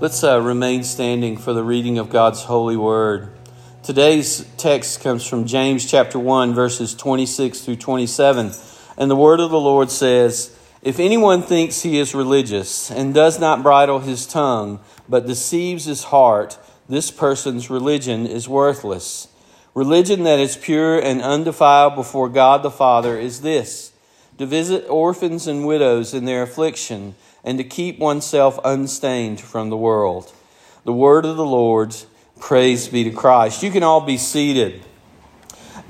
Let's uh, remain standing for the reading of God's holy word. Today's text comes from James chapter 1, verses 26 through 27. And the word of the Lord says, If anyone thinks he is religious and does not bridle his tongue, but deceives his heart, this person's religion is worthless. Religion that is pure and undefiled before God the Father is this to visit orphans and widows in their affliction and to keep oneself unstained from the world. The word of the Lord, praise be to Christ. You can all be seated.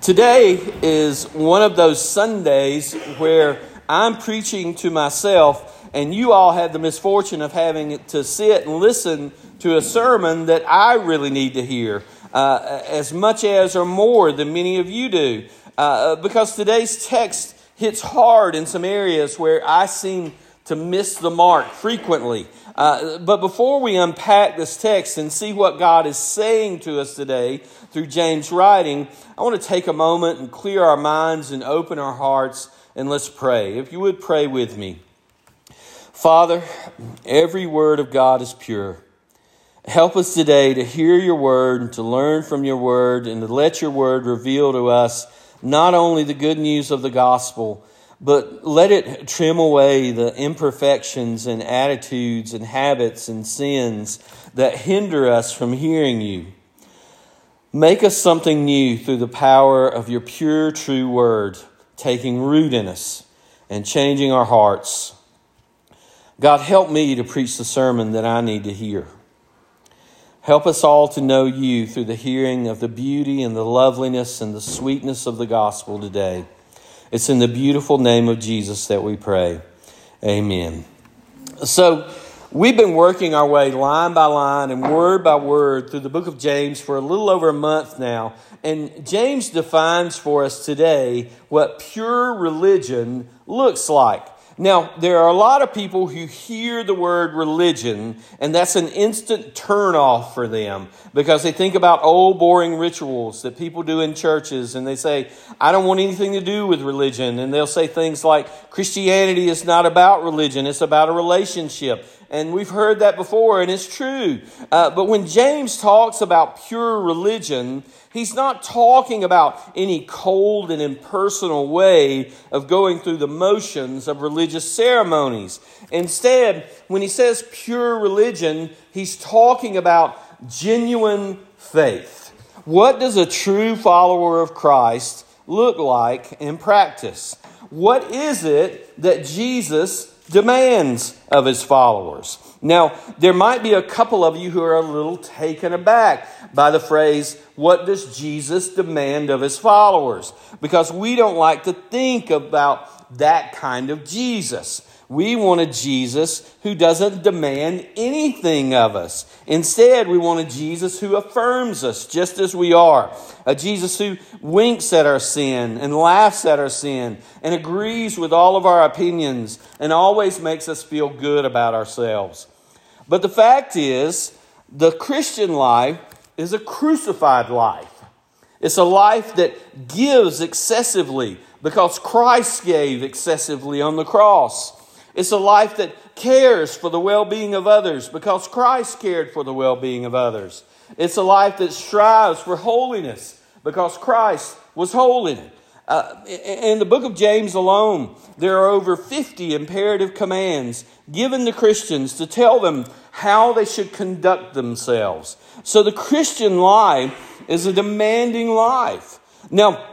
Today is one of those Sundays where I'm preaching to myself, and you all had the misfortune of having to sit and listen to a sermon that I really need to hear, uh, as much as or more than many of you do. Uh, because today's text hits hard in some areas where I seem to miss the mark frequently. Uh, but before we unpack this text and see what God is saying to us today through James' writing, I want to take a moment and clear our minds and open our hearts and let's pray. If you would pray with me. Father, every word of God is pure. Help us today to hear your word and to learn from your word and to let your word reveal to us not only the good news of the gospel, but let it trim away the imperfections and attitudes and habits and sins that hinder us from hearing you. Make us something new through the power of your pure, true word, taking root in us and changing our hearts. God, help me to preach the sermon that I need to hear. Help us all to know you through the hearing of the beauty and the loveliness and the sweetness of the gospel today. It's in the beautiful name of Jesus that we pray. Amen. So, we've been working our way line by line and word by word through the book of James for a little over a month now. And James defines for us today what pure religion looks like. Now, there are a lot of people who hear the word religion, and that's an instant turnoff for them because they think about old, boring rituals that people do in churches, and they say, I don't want anything to do with religion. And they'll say things like, Christianity is not about religion, it's about a relationship. And we've heard that before, and it's true. Uh, but when James talks about pure religion, he's not talking about any cold and impersonal way of going through the motions of religious ceremonies. Instead, when he says pure religion, he's talking about genuine faith. What does a true follower of Christ look like in practice? What is it that Jesus demands of his followers. Now, there might be a couple of you who are a little taken aback by the phrase, What does Jesus demand of his followers? Because we don't like to think about that kind of Jesus. We want a Jesus who doesn't demand anything of us. Instead, we want a Jesus who affirms us just as we are. A Jesus who winks at our sin and laughs at our sin and agrees with all of our opinions and always makes us feel good about ourselves. But the fact is, the Christian life is a crucified life. It's a life that gives excessively because Christ gave excessively on the cross. It's a life that cares for the well being of others because Christ cared for the well being of others. It's a life that strives for holiness because Christ was holy. Uh, in the book of James alone, there are over 50 imperative commands given to Christians to tell them how they should conduct themselves. So the Christian life is a demanding life. Now,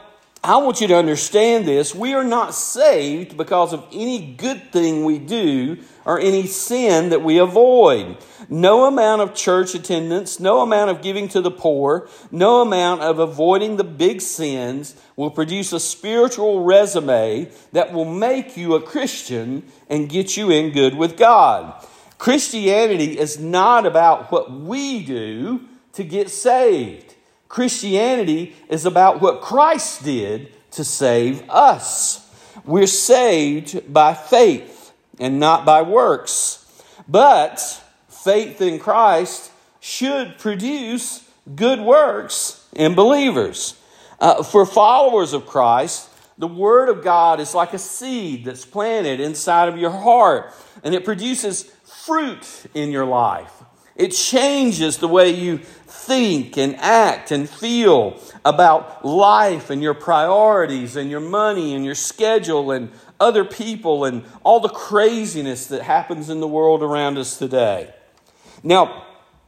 I want you to understand this. We are not saved because of any good thing we do or any sin that we avoid. No amount of church attendance, no amount of giving to the poor, no amount of avoiding the big sins will produce a spiritual resume that will make you a Christian and get you in good with God. Christianity is not about what we do to get saved. Christianity is about what Christ did to save us. We're saved by faith and not by works. But faith in Christ should produce good works in believers. Uh, for followers of Christ, the Word of God is like a seed that's planted inside of your heart, and it produces fruit in your life. It changes the way you think and act and feel about life and your priorities and your money and your schedule and other people and all the craziness that happens in the world around us today. Now,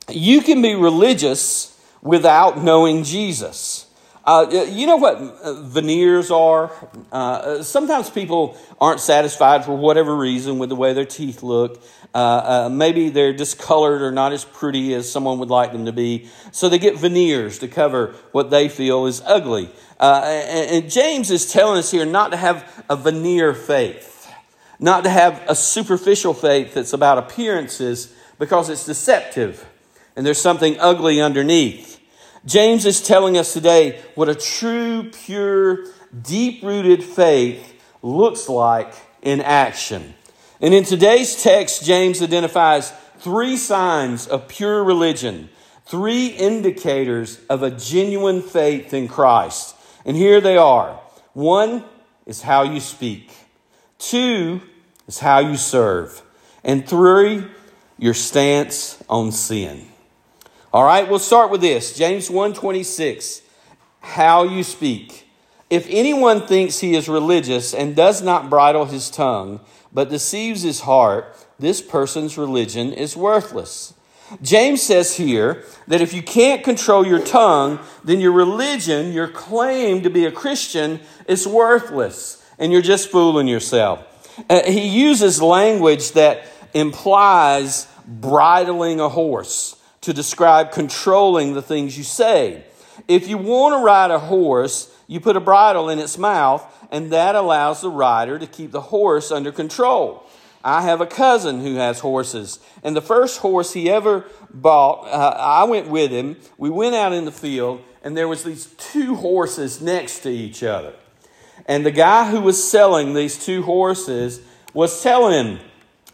you can be religious without knowing Jesus. Uh, you know what veneers are? Uh, sometimes people aren't satisfied for whatever reason with the way their teeth look. Uh, uh, maybe they're discolored or not as pretty as someone would like them to be. So they get veneers to cover what they feel is ugly. Uh, and, and James is telling us here not to have a veneer faith, not to have a superficial faith that's about appearances because it's deceptive and there's something ugly underneath. James is telling us today what a true, pure, deep rooted faith looks like in action. And in today's text, James identifies three signs of pure religion, three indicators of a genuine faith in Christ. And here they are one is how you speak, two is how you serve, and three, your stance on sin. All right, we'll start with this. James 1:26. How you speak. If anyone thinks he is religious and does not bridle his tongue, but deceives his heart, this person's religion is worthless. James says here that if you can't control your tongue, then your religion, your claim to be a Christian, is worthless and you're just fooling yourself. Uh, he uses language that implies bridling a horse to describe controlling the things you say. If you want to ride a horse, you put a bridle in its mouth, and that allows the rider to keep the horse under control. I have a cousin who has horses, and the first horse he ever bought, uh, I went with him. We went out in the field, and there was these two horses next to each other. And the guy who was selling these two horses was telling him,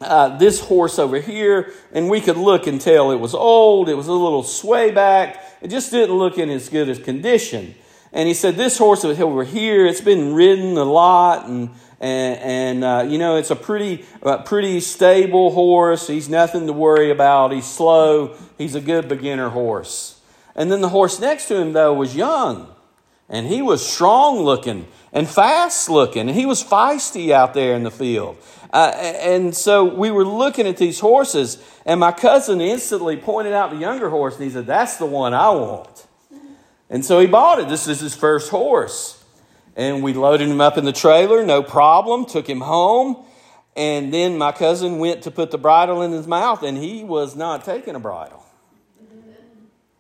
uh, this horse over here, and we could look and tell it was old, it was a little sway back, it just didn't look in as good as condition. And he said, This horse over here, it's been ridden a lot, and, and, and uh, you know, it's a pretty, uh, pretty stable horse. He's nothing to worry about. He's slow. He's a good beginner horse. And then the horse next to him, though, was young, and he was strong looking and fast looking, and he was feisty out there in the field. Uh, and so we were looking at these horses, and my cousin instantly pointed out the younger horse, and he said, That's the one I want. And so he bought it. This is his first horse. And we loaded him up in the trailer, no problem, took him home. And then my cousin went to put the bridle in his mouth, and he was not taking a bridle.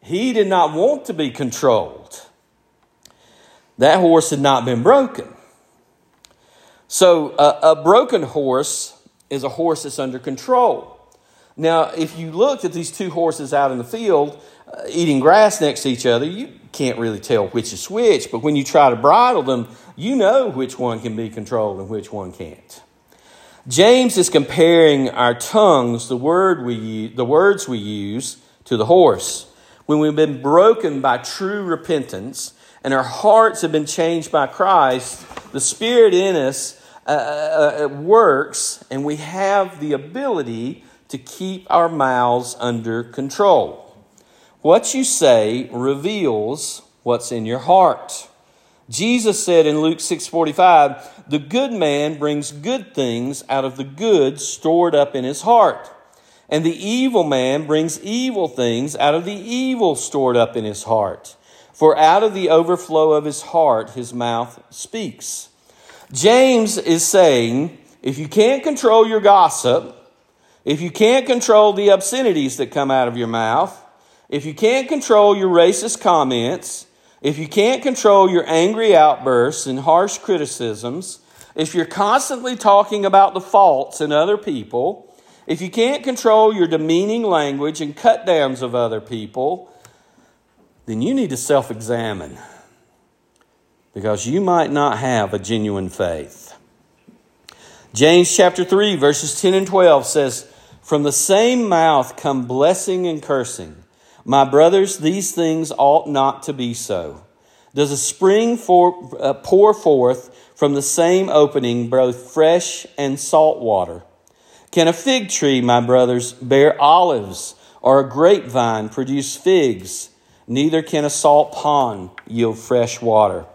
He did not want to be controlled. That horse had not been broken. So, a, a broken horse is a horse that's under control. Now, if you looked at these two horses out in the field uh, eating grass next to each other, you can't really tell which is which. But when you try to bridle them, you know which one can be controlled and which one can't. James is comparing our tongues, the word we the words we use, to the horse. When we've been broken by true repentance and our hearts have been changed by Christ, the Spirit in us uh, uh, uh, works, and we have the ability to keep our mouths under control. What you say reveals what's in your heart. Jesus said in Luke 6:45, "The good man brings good things out of the good stored up in his heart, and the evil man brings evil things out of the evil stored up in his heart. For out of the overflow of his heart his mouth speaks." James is saying if you can't control your gossip, if you can't control the obscenities that come out of your mouth, if you can't control your racist comments, if you can't control your angry outbursts and harsh criticisms, if you're constantly talking about the faults in other people, if you can't control your demeaning language and cut downs of other people, then you need to self examine because you might not have a genuine faith. James chapter 3, verses 10 and 12 says, From the same mouth come blessing and cursing. My brothers, these things ought not to be so. Does a spring for, uh, pour forth from the same opening both fresh and salt water? Can a fig tree, my brothers, bear olives, or a grapevine produce figs, neither can a salt pond yield fresh water.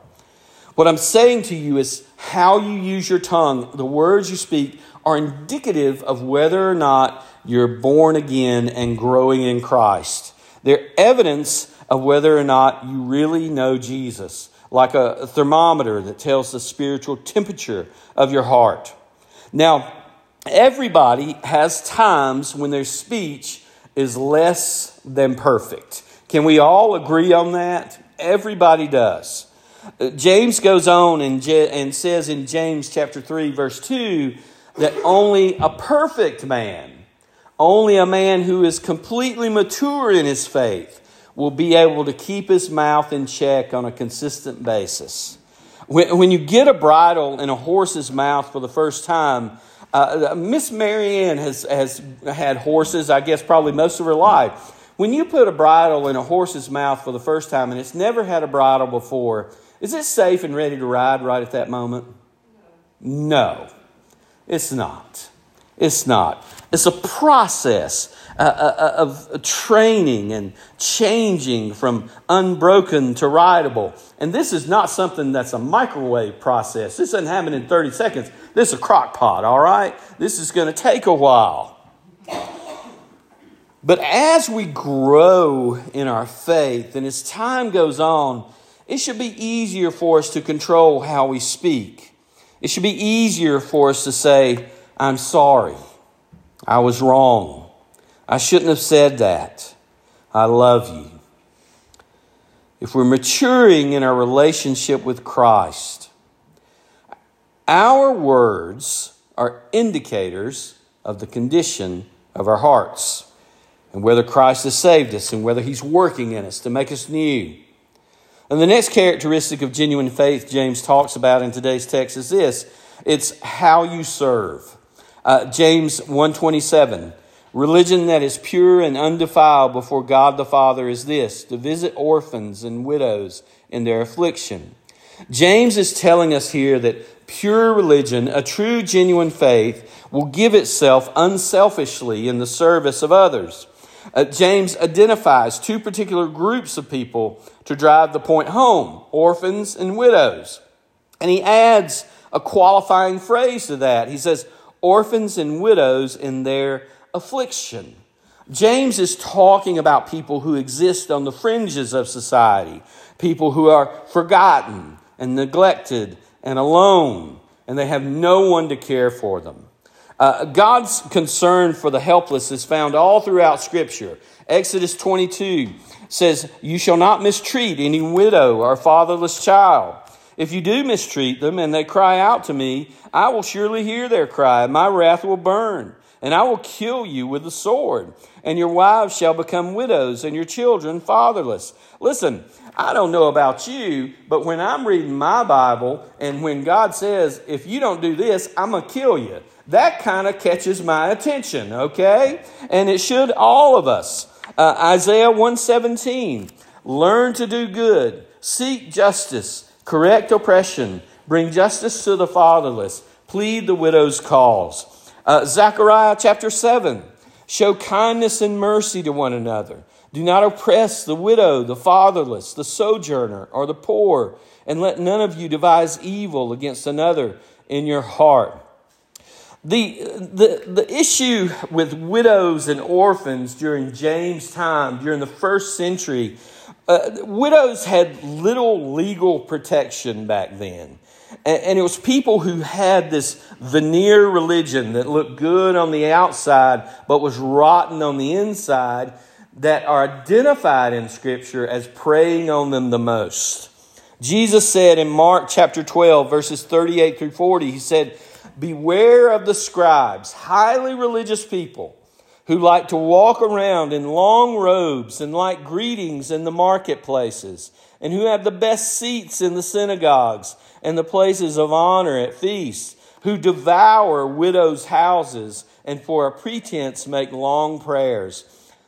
What I'm saying to you is how you use your tongue, the words you speak, are indicative of whether or not you're born again and growing in Christ. They're evidence of whether or not you really know Jesus, like a thermometer that tells the spiritual temperature of your heart. Now, everybody has times when their speech is less than perfect. Can we all agree on that? Everybody does. Uh, James goes on and, and says in James chapter 3, verse 2, that only a perfect man, only a man who is completely mature in his faith, will be able to keep his mouth in check on a consistent basis. When, when you get a bridle in a horse's mouth for the first time, uh, Miss Marianne has, has had horses, I guess, probably most of her life. When you put a bridle in a horse's mouth for the first time and it's never had a bridle before, is it safe and ready to ride right at that moment? No, it's not. It's not. It's a process uh, uh, uh, of training and changing from unbroken to rideable. And this is not something that's a microwave process. This doesn't happen in 30 seconds. This is a crock pot, all right? This is going to take a while. But as we grow in our faith and as time goes on, it should be easier for us to control how we speak. It should be easier for us to say, I'm sorry. I was wrong. I shouldn't have said that. I love you. If we're maturing in our relationship with Christ, our words are indicators of the condition of our hearts and whether Christ has saved us and whether He's working in us to make us new. And the next characteristic of genuine faith James talks about in today's text is this it's how you serve. Uh, James 127 Religion that is pure and undefiled before God the Father is this to visit orphans and widows in their affliction. James is telling us here that pure religion, a true, genuine faith, will give itself unselfishly in the service of others. Uh, James identifies two particular groups of people to drive the point home orphans and widows. And he adds a qualifying phrase to that. He says, orphans and widows in their affliction. James is talking about people who exist on the fringes of society, people who are forgotten and neglected and alone, and they have no one to care for them. Uh, God's concern for the helpless is found all throughout Scripture. Exodus 22 says, You shall not mistreat any widow or fatherless child. If you do mistreat them and they cry out to me, I will surely hear their cry. My wrath will burn, and I will kill you with the sword. And your wives shall become widows, and your children fatherless. Listen, I don't know about you, but when I'm reading my Bible, and when God says, If you don't do this, I'm going to kill you that kind of catches my attention, okay? And it should all of us. Uh, Isaiah 117 Learn to do good, seek justice, correct oppression, bring justice to the fatherless, plead the widow's cause. Uh, Zechariah chapter 7 Show kindness and mercy to one another. Do not oppress the widow, the fatherless, the sojourner, or the poor, and let none of you devise evil against another in your heart. The, the, the issue with widows and orphans during James' time, during the first century, uh, widows had little legal protection back then. And, and it was people who had this veneer religion that looked good on the outside but was rotten on the inside that are identified in Scripture as preying on them the most. Jesus said in Mark chapter 12, verses 38 through 40, He said, Beware of the scribes, highly religious people who like to walk around in long robes and like greetings in the marketplaces, and who have the best seats in the synagogues and the places of honor at feasts, who devour widows' houses and for a pretense make long prayers.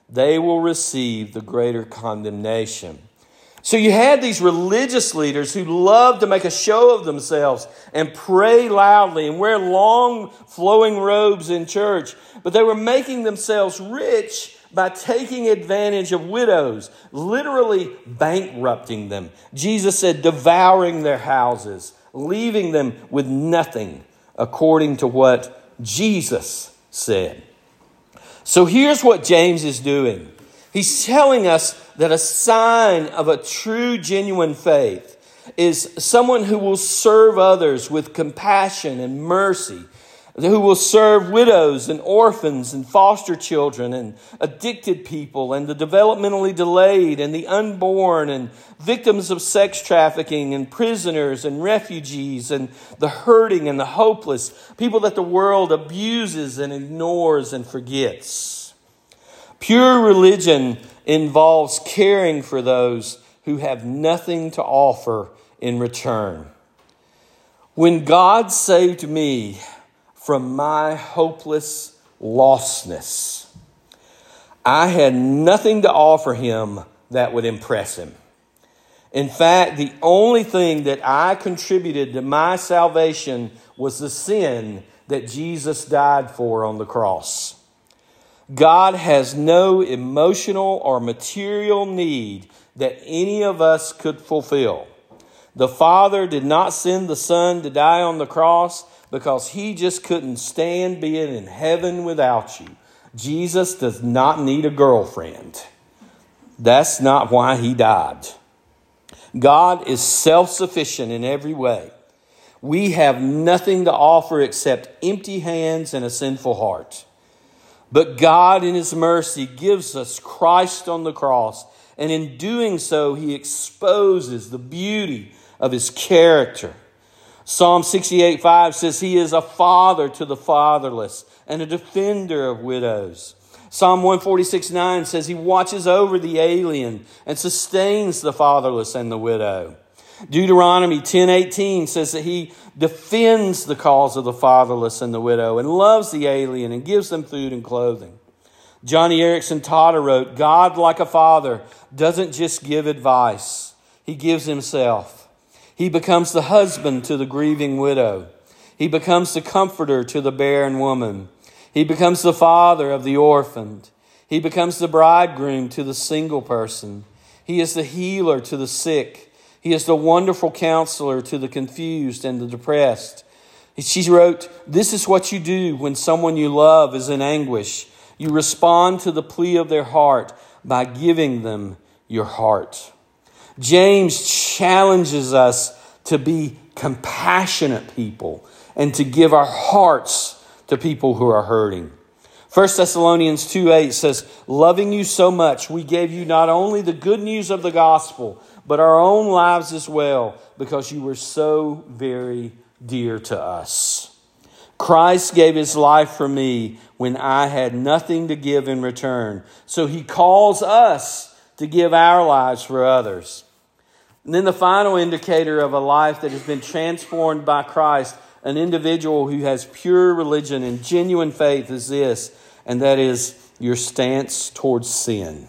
They will receive the greater condemnation. So you had these religious leaders who loved to make a show of themselves and pray loudly and wear long flowing robes in church, but they were making themselves rich by taking advantage of widows, literally bankrupting them. Jesus said, devouring their houses, leaving them with nothing, according to what Jesus said. So here's what James is doing. He's telling us that a sign of a true, genuine faith is someone who will serve others with compassion and mercy who will serve widows and orphans and foster children and addicted people and the developmentally delayed and the unborn and victims of sex trafficking and prisoners and refugees and the hurting and the hopeless, people that the world abuses and ignores and forgets. Pure religion involves caring for those who have nothing to offer in return. When God saved me, from my hopeless lostness. I had nothing to offer him that would impress him. In fact, the only thing that I contributed to my salvation was the sin that Jesus died for on the cross. God has no emotional or material need that any of us could fulfill. The Father did not send the Son to die on the cross because he just couldn't stand being in heaven without you. Jesus does not need a girlfriend. That's not why he died. God is self sufficient in every way. We have nothing to offer except empty hands and a sinful heart. But God, in His mercy, gives us Christ on the cross, and in doing so, He exposes the beauty of His character Psalm 68 5 says, He is a father to the fatherless and a defender of widows. Psalm 146 9 says, He watches over the alien and sustains the fatherless and the widow. Deuteronomy 10:18 says that he defends the cause of the fatherless and the widow and loves the alien and gives them food and clothing. Joni Eareckson Tada wrote, God like a father doesn't just give advice. He gives himself. He becomes the husband to the grieving widow. He becomes the comforter to the barren woman. He becomes the father of the orphaned. He becomes the bridegroom to the single person. He is the healer to the sick. He is the wonderful counselor to the confused and the depressed. She wrote, This is what you do when someone you love is in anguish. You respond to the plea of their heart by giving them your heart. James challenges us to be compassionate people and to give our hearts to people who are hurting. 1 Thessalonians 2 8 says, Loving you so much, we gave you not only the good news of the gospel, but our own lives as well, because you were so very dear to us. Christ gave his life for me when I had nothing to give in return. So he calls us to give our lives for others. And then the final indicator of a life that has been transformed by Christ, an individual who has pure religion and genuine faith, is this, and that is your stance towards sin.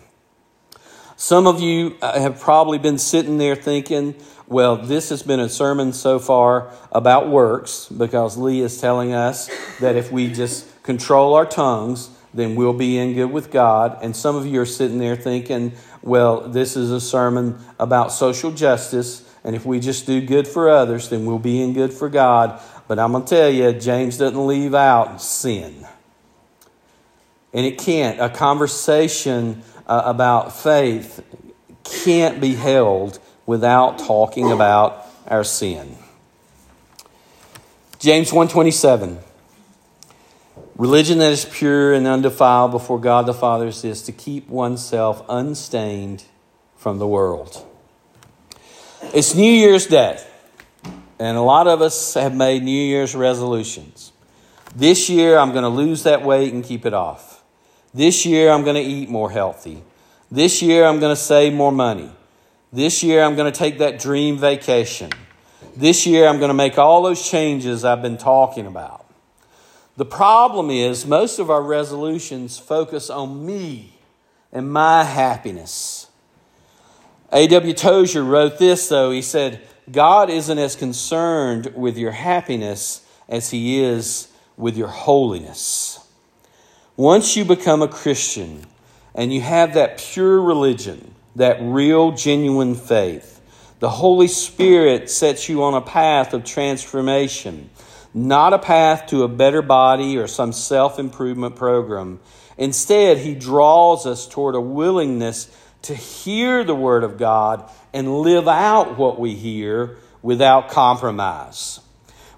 Some of you uh, have probably been sitting there thinking, well, this has been a sermon so far about works because Lee is telling us that if we just control our tongues, then we'll be in good with God. And some of you are sitting there thinking, well, this is a sermon about social justice, and if we just do good for others, then we'll be in good for God. But I'm going to tell you, James doesn't leave out sin. And it can't. A conversation uh, about faith can't be held without talking about our sin. James 127 Religion that is pure and undefiled before God the Father is to keep oneself unstained from the world. It's New Year's Day, and a lot of us have made New Year's resolutions. This year, I'm going to lose that weight and keep it off. This year, I'm going to eat more healthy. This year, I'm going to save more money. This year, I'm going to take that dream vacation. This year, I'm going to make all those changes I've been talking about. The problem is, most of our resolutions focus on me and my happiness. A.W. Tozer wrote this, though. He said, God isn't as concerned with your happiness as he is with your holiness. Once you become a Christian, and you have that pure religion, that real, genuine faith, the Holy Spirit sets you on a path of transformation, not a path to a better body or some self improvement program. Instead, He draws us toward a willingness to hear the Word of God and live out what we hear without compromise.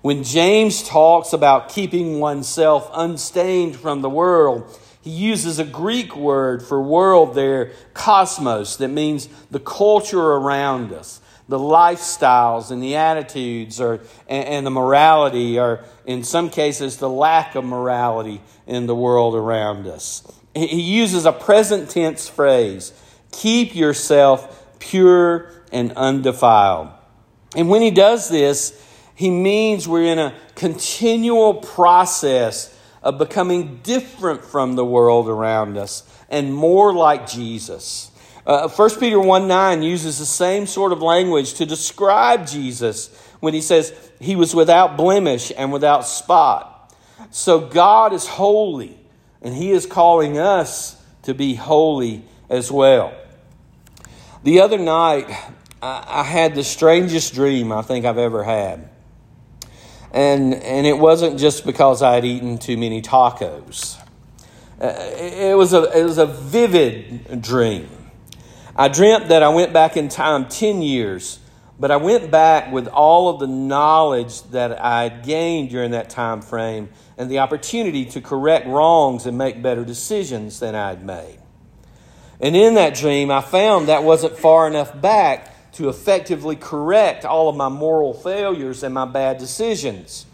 When James talks about keeping oneself unstained from the world, he uses a Greek word for world there, cosmos, that means the culture around us, the lifestyles and the attitudes or, and, the morality, or in some cases, the lack of morality in the world around us. He uses a present tense phrase keep yourself pure and undefiled. And when he does this, he means we're in a continual process of becoming different from the world around us and more like Jesus. Uh, 1 Peter 1 9 uses the same sort of language to describe Jesus when he says he was without blemish and without spot. So God is holy, and he is calling us to be holy as well. The other night, I, I had the strangest dream I think I've ever had. And, and it wasn't just because I had eaten too many tacos. Uh, it, was a, it was a vivid dream. I dreamt that I went back in time 10 years, but I went back with all of the knowledge that I had gained during that time frame and the opportunity to correct wrongs and make better decisions than I had made. And in that dream, I found that wasn't far enough back to effectively correct all of my moral failures and my bad decisions.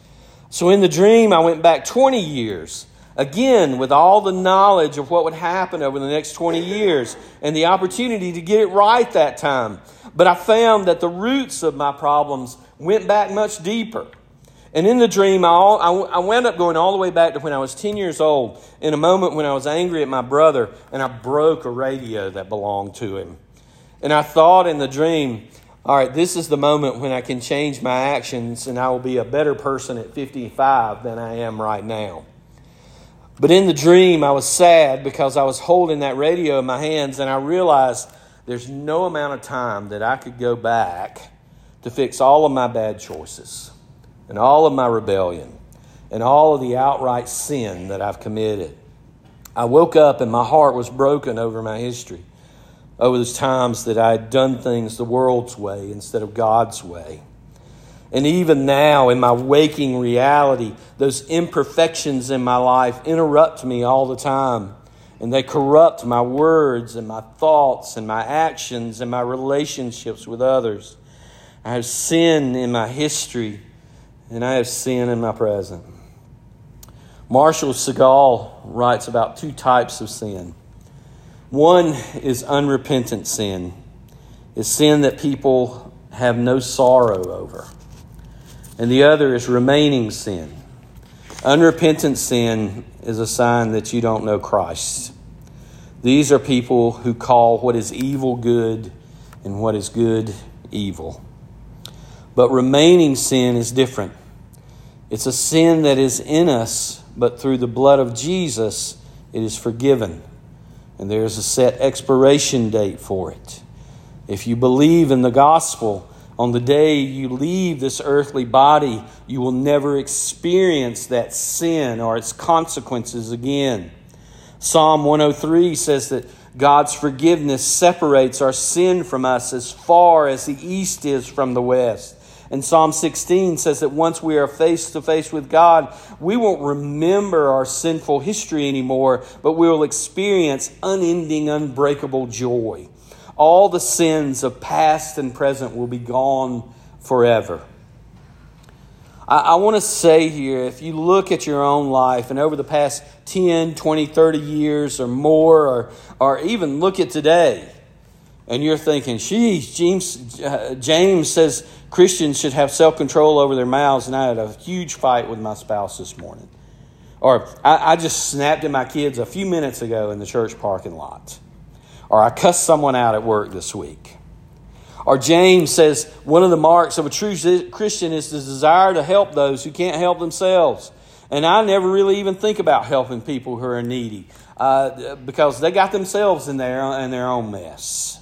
So in the dream, I went back 20 years, again, with all the knowledge of what would happen over the next 20 years and the opportunity to get it right that time. But I found that the roots of my problems went back much deeper. And in the dream, I, I wound up going all the way back to when I was 10 years old, in a moment when I was angry at my brother and I broke a radio that belonged to him. And I thought in the dream, all right, this is the moment when I can change my actions and I will be a better person at 55 than I am right now. But in the dream, I was sad because I was holding that radio in my hands and I realized there's no amount of time that I could go back to fix all of my bad choices and all of my rebellion and all of the outright sin that I've committed. I woke up and my heart was broken over my history over those times that I had done things the world's way instead of God's way. And even now, in my waking reality, those imperfections in my life interrupt me all the time. And they corrupt my words and my thoughts and my actions and my relationships with others. I have sin in my history and I have sin in my present. Marshall Segal writes about two types of sin one is unrepentant sin, is sin that people have no sorrow over. And the other is remaining sin. Unrepentant sin is a sign that you don't know Christ. These are people who call what is evil good and what is good evil. But remaining sin is different. It's a sin that is in us, but through the blood of Jesus, it is forgiven and there's a set expiration date for it. If you believe in the gospel, on the day you leave this earthly body, you will never experience that sin or its consequences again. Psalm 103 says that God's forgiveness separates our sin from us as far as the east is from the west. And Psalm 16 says that once we are face to face with God, we won't remember our sinful history anymore, but we will experience unending, unbreakable joy. All the sins of past and present will be gone forever. I, want to say here if you look at your own life and over the past 10, 20, 30 years or more, or, or even look at today, and you're thinking, sheesh, James, uh, James says Christians should have self control over their mouths, and I had a huge fight with my spouse this morning. Or I, I, just snapped at my kids a few minutes ago in the church parking lot. Or I cussed someone out at work this week. Or James says one of the marks of a true Christian is the desire to help those who can't help themselves. And I never really even think about helping people who are needy uh, because they got themselves in their, in their own mess.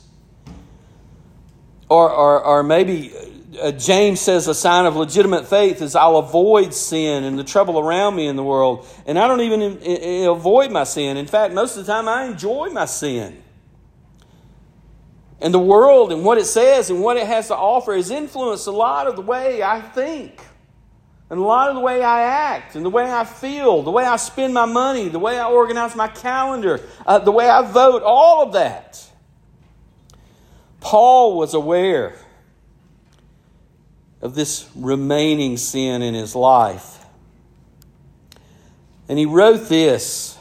Or, or, or maybe uh, James says a sign of legitimate faith is I'll avoid sin and the trouble around me in the world. And I don't even in, avoid my sin. In fact, most of the time I enjoy my sin. And the world and what it says and what it has to offer has influenced a lot of the way I think. And a lot of the way I act, and the way I feel, the way I spend my money, the way I organize my calendar, uh, the way I vote, all of that. Paul was aware of this remaining sin in his life. And he wrote this.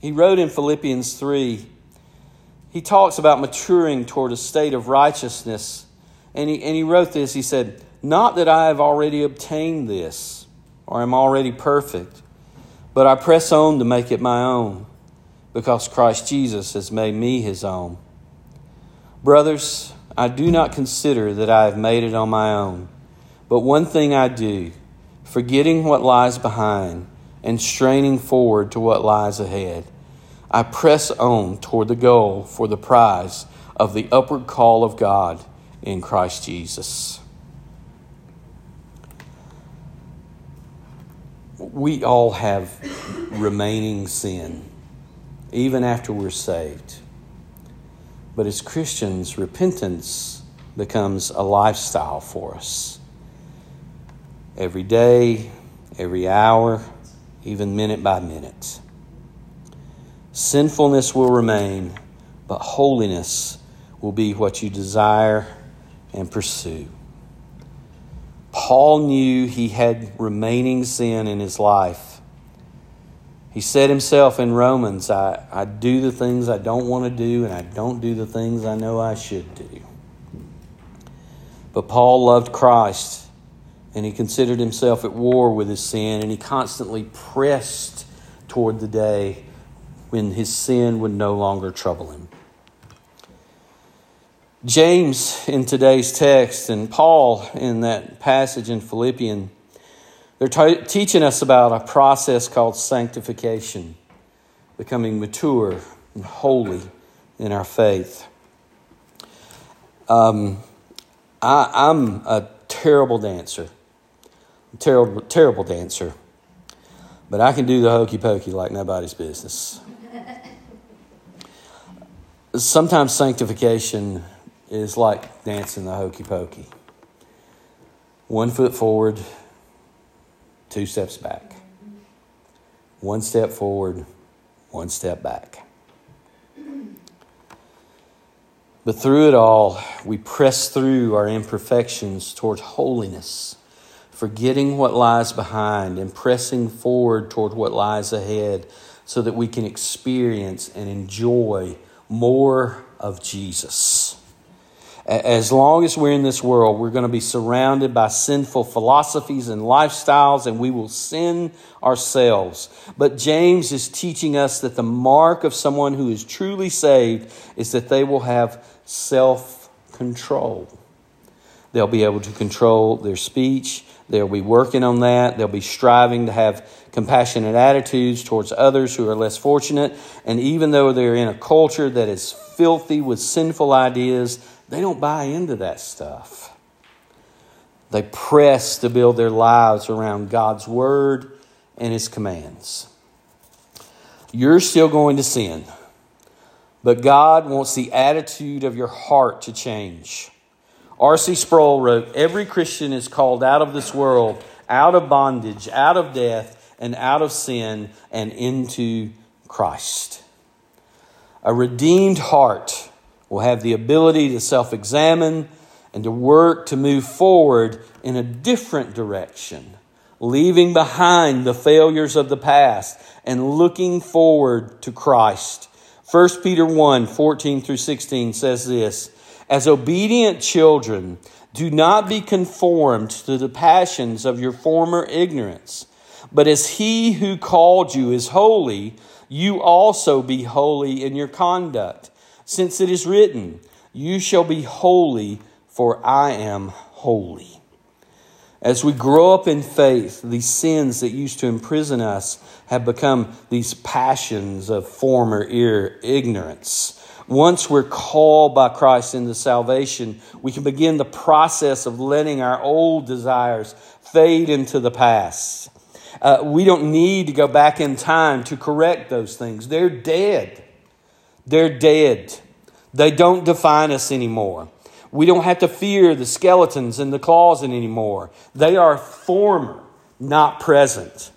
He wrote in Philippians 3. He talks about maturing toward a state of righteousness. And he, and he wrote this. He said, not that I have already obtained this or am already perfect, but I press on to make it my own because Christ Jesus has made me his own. Brothers, I do not consider that I have made it on my own, but one thing I do, forgetting what lies behind and straining forward to what lies ahead, I press on toward the goal for the prize of the upward call of God in Christ Jesus. we all have remaining sin, even after we're saved. But as Christians, repentance becomes a lifestyle for us. Every day, every hour, even minute by minute. Sinfulness will remain, but holiness will be what you desire and pursue. Paul knew he had remaining sin in his life. He said himself in Romans, I, I do the things I don't want to do, and I don't do the things I know I should do. But Paul loved Christ, and he considered himself at war with his sin, and he constantly pressed toward the day when his sin would no longer trouble him. James in today's text and Paul in that passage in Philippian, they're t- teaching us about a process called sanctification, becoming mature and holy in our faith. Um, I, am a terrible dancer, terrible, terrible dancer, but I can do the hokey pokey like nobody's business. Sometimes sanctification is like dancing the hokey pokey. One foot forward, two steps back. One step forward, one step back. But through it all, we press through our imperfections toward holiness, forgetting what lies behind and pressing forward toward what lies ahead so that we can experience and enjoy more of Jesus as long as we're in this world, we're going to be surrounded by sinful philosophies and lifestyles, and we will sin ourselves. But James is teaching us that the mark of someone who is truly saved is that they will have self control. They'll be able to control their speech. They'll be working on that. They'll be striving to have compassionate attitudes towards others who are less fortunate. And even though they're in a culture that is filthy with sinful ideas, they don't buy into that stuff. They press to build their lives around God's word and his commands. You're still going to sin, but God wants the attitude of your heart to change. R.C. Sproul wrote Every Christian is called out of this world, out of bondage, out of death, and out of sin, and into Christ. A redeemed heart will have the ability to self examine and to work to move forward in a different direction, leaving behind the failures of the past and looking forward to Christ. 1 Peter 1 14 through 16 says this As obedient children, do not be conformed to the passions of your former ignorance, but as he who called you is holy, you also be holy in your conduct since it is written, You shall be holy, for I am holy. As we grow up in faith, these sins that used to imprison us have become these passions of former ignorance. Once we're called by Christ into salvation, we can begin the process of letting our old desires fade into the past. Uh, we don't need to go back in time to correct those things. They're dead. They're dead. They don't define us anymore. We don't have to fear the skeletons in the closet anymore. They are former, not present.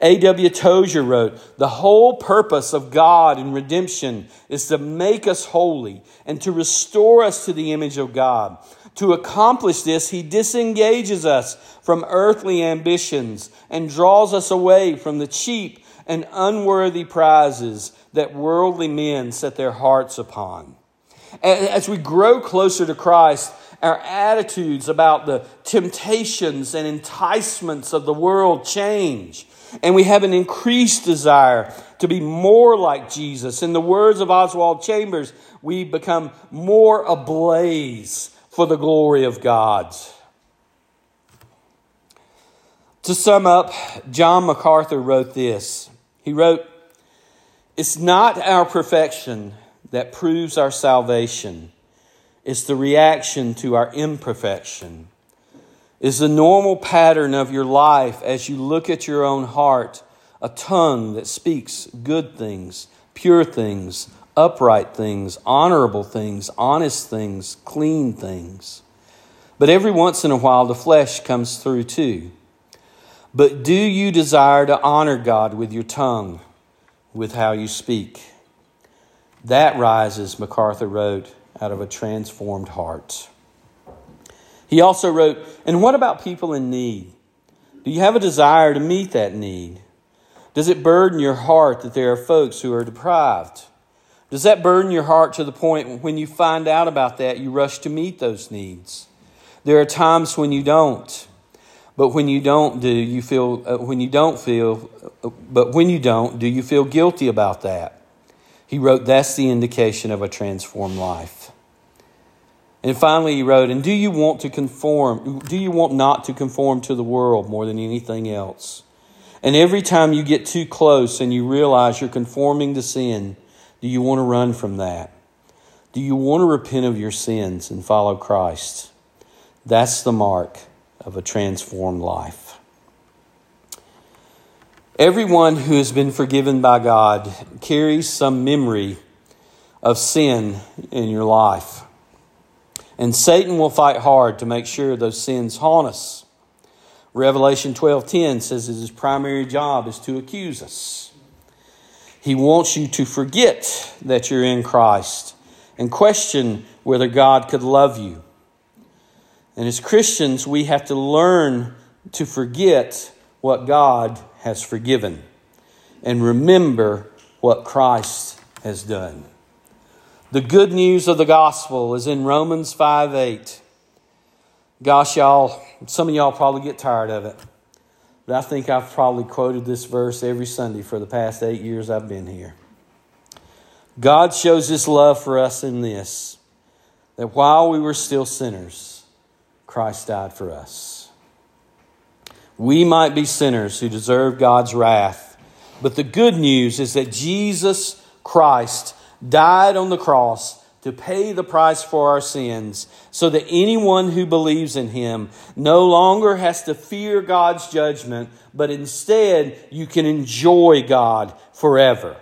A.W. Tozer wrote, The whole purpose of God in redemption is to make us holy and to restore us to the image of God. To accomplish this, He disengages us from earthly ambitions and draws us away from the cheap and unworthy prizes that worldly men set their hearts upon. As we grow closer to Christ, our attitudes about the temptations and enticements of the world change. And we have an increased desire to be more like Jesus. In the words of Oswald Chambers, we become more ablaze for the glory of God. To sum up, John MacArthur wrote this. He wrote, It's not our perfection that proves our salvation, it's the reaction to our imperfection. Is the normal pattern of your life as you look at your own heart a tongue that speaks good things, pure things, upright things, honorable things, honest things, clean things? But every once in a while, the flesh comes through too. But do you desire to honor God with your tongue, with how you speak? That rises, MacArthur wrote, out of a transformed heart. He also wrote, And what about people in need? Do you have a desire to meet that need? Does it burden your heart that there are folks who are deprived? Does that burden your heart to the point when you find out about that, you rush to meet those needs? There are times when you don't. But when you don't do, you feel, uh, when you don't feel, uh, but when you don't, do you feel guilty about that? He wrote, that's the indication of a transformed life. And finally, he wrote, And do you want to conform? Do you want not to conform to the world more than anything else? And every time you get too close and you realize you're conforming to sin, do you want to run from that? Do you want to repent of your sins and follow Christ? That's the mark of a transformed life. Everyone who has been forgiven by God carries some memory of sin in your life. And Satan will fight hard to make sure those sins haunt us. Revelation 12:10 says that his primary job is to accuse us. He wants you to forget that you're in Christ and question whether God could love you. And as Christians, we have to learn to forget what God has forgiven and remember what Christ has done. The good news of the gospel is in Romans 5 8. Gosh, y'all, some of y'all probably get tired of it. But I think I've probably quoted this verse every Sunday for the past eight years I've been here. God shows his love for us in this that while we were still sinners, Christ died for us. We might be sinners who deserve God's wrath, but the good news is that Jesus Christ died on the cross to pay the price for our sins so that anyone who believes in him no longer has to fear God's judgment, but instead you can enjoy God forever.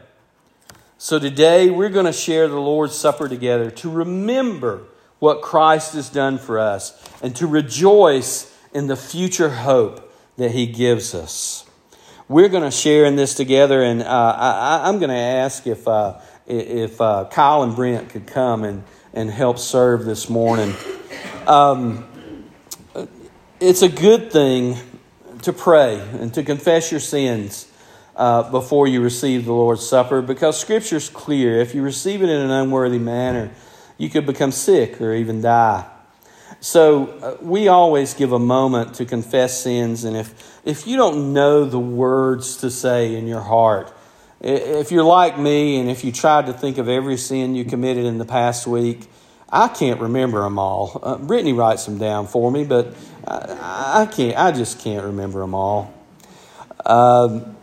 So today we're going to share the Lord's Supper together to remember what Christ has done for us and to rejoice in the future hope that he gives us. We're going to share in this together, and uh, I, am going to ask if. Uh, if uh, Kyle and Brent could come and, and help serve this morning. Um, it's a good thing to pray and to confess your sins uh, before you receive the Lord's Supper because Scripture is clear. If you receive it in an unworthy manner, you could become sick or even die. So uh, we always give a moment to confess sins, and if if you don't know the words to say in your heart, if you're like me and if you tried to think of every sin you committed in the past week, I can't remember them all. Uh, Brittany writes them down for me, but I, I can't. I just can't remember them all. Um,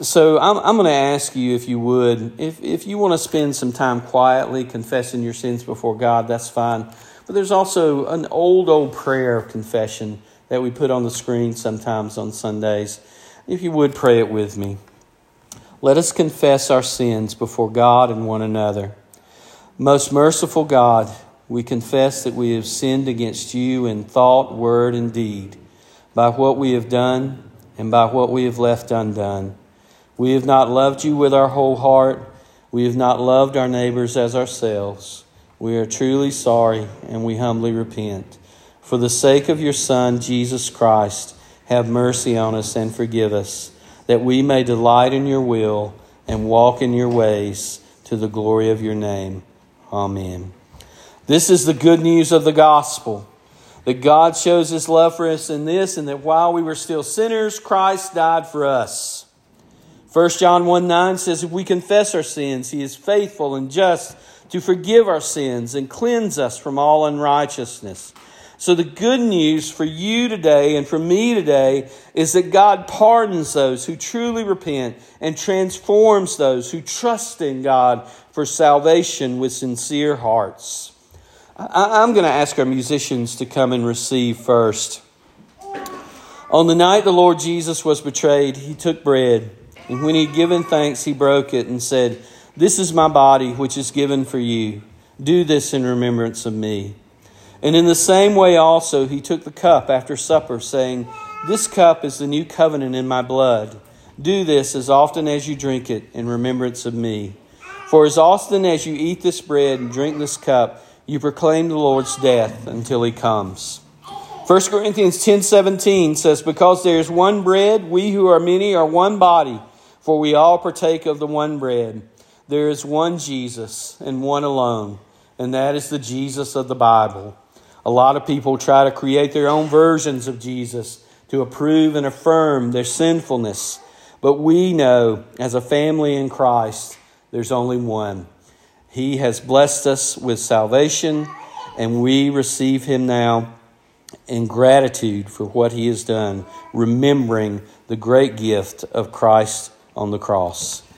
so I'm, I'm going to ask you if you would, if, if you want to spend some time quietly confessing your sins before God, that's fine. But there's also an old, old prayer of confession that we put on the screen sometimes on Sundays. If you would pray it with me. Let us confess our sins before God and one another. Most merciful God, we confess that we have sinned against you in thought, word, and deed, by what we have done and by what we have left undone. We have not loved you with our whole heart. We have not loved our neighbors as ourselves. We are truly sorry and we humbly repent. For the sake of your Son, Jesus Christ, have mercy on us and forgive us, that we may delight in your will and walk in your ways to the glory of your name. Amen. This is the good news of the gospel that God shows his love for us in this, and that while we were still sinners, Christ died for us. 1 John 1 9 says, If we confess our sins, he is faithful and just to forgive our sins and cleanse us from all unrighteousness. So, the good news for you today and for me today is that God pardons those who truly repent and transforms those who trust in God for salvation with sincere hearts. I'm going to ask our musicians to come and receive first. On the night the Lord Jesus was betrayed, he took bread, and when he had given thanks, he broke it and said, This is my body, which is given for you. Do this in remembrance of me. And in the same way also, he took the cup after supper, saying, This cup is the new covenant in my blood. Do this as often as you drink it in remembrance of me. For as often as you eat this bread and drink this cup, you proclaim the Lord's death until he comes. 1 Corinthians 10:17 says because there is one bread we who are many are one body for we all partake of the one bread. There is one Jesus and one alone and that is the Jesus of the Bible. A lot of people try to create their own versions of Jesus to approve and affirm their sinfulness. But we know as a family in Christ there's only one. He has blessed us with salvation, and we receive Him now in gratitude for what He has done, remembering the great gift of Christ on the cross.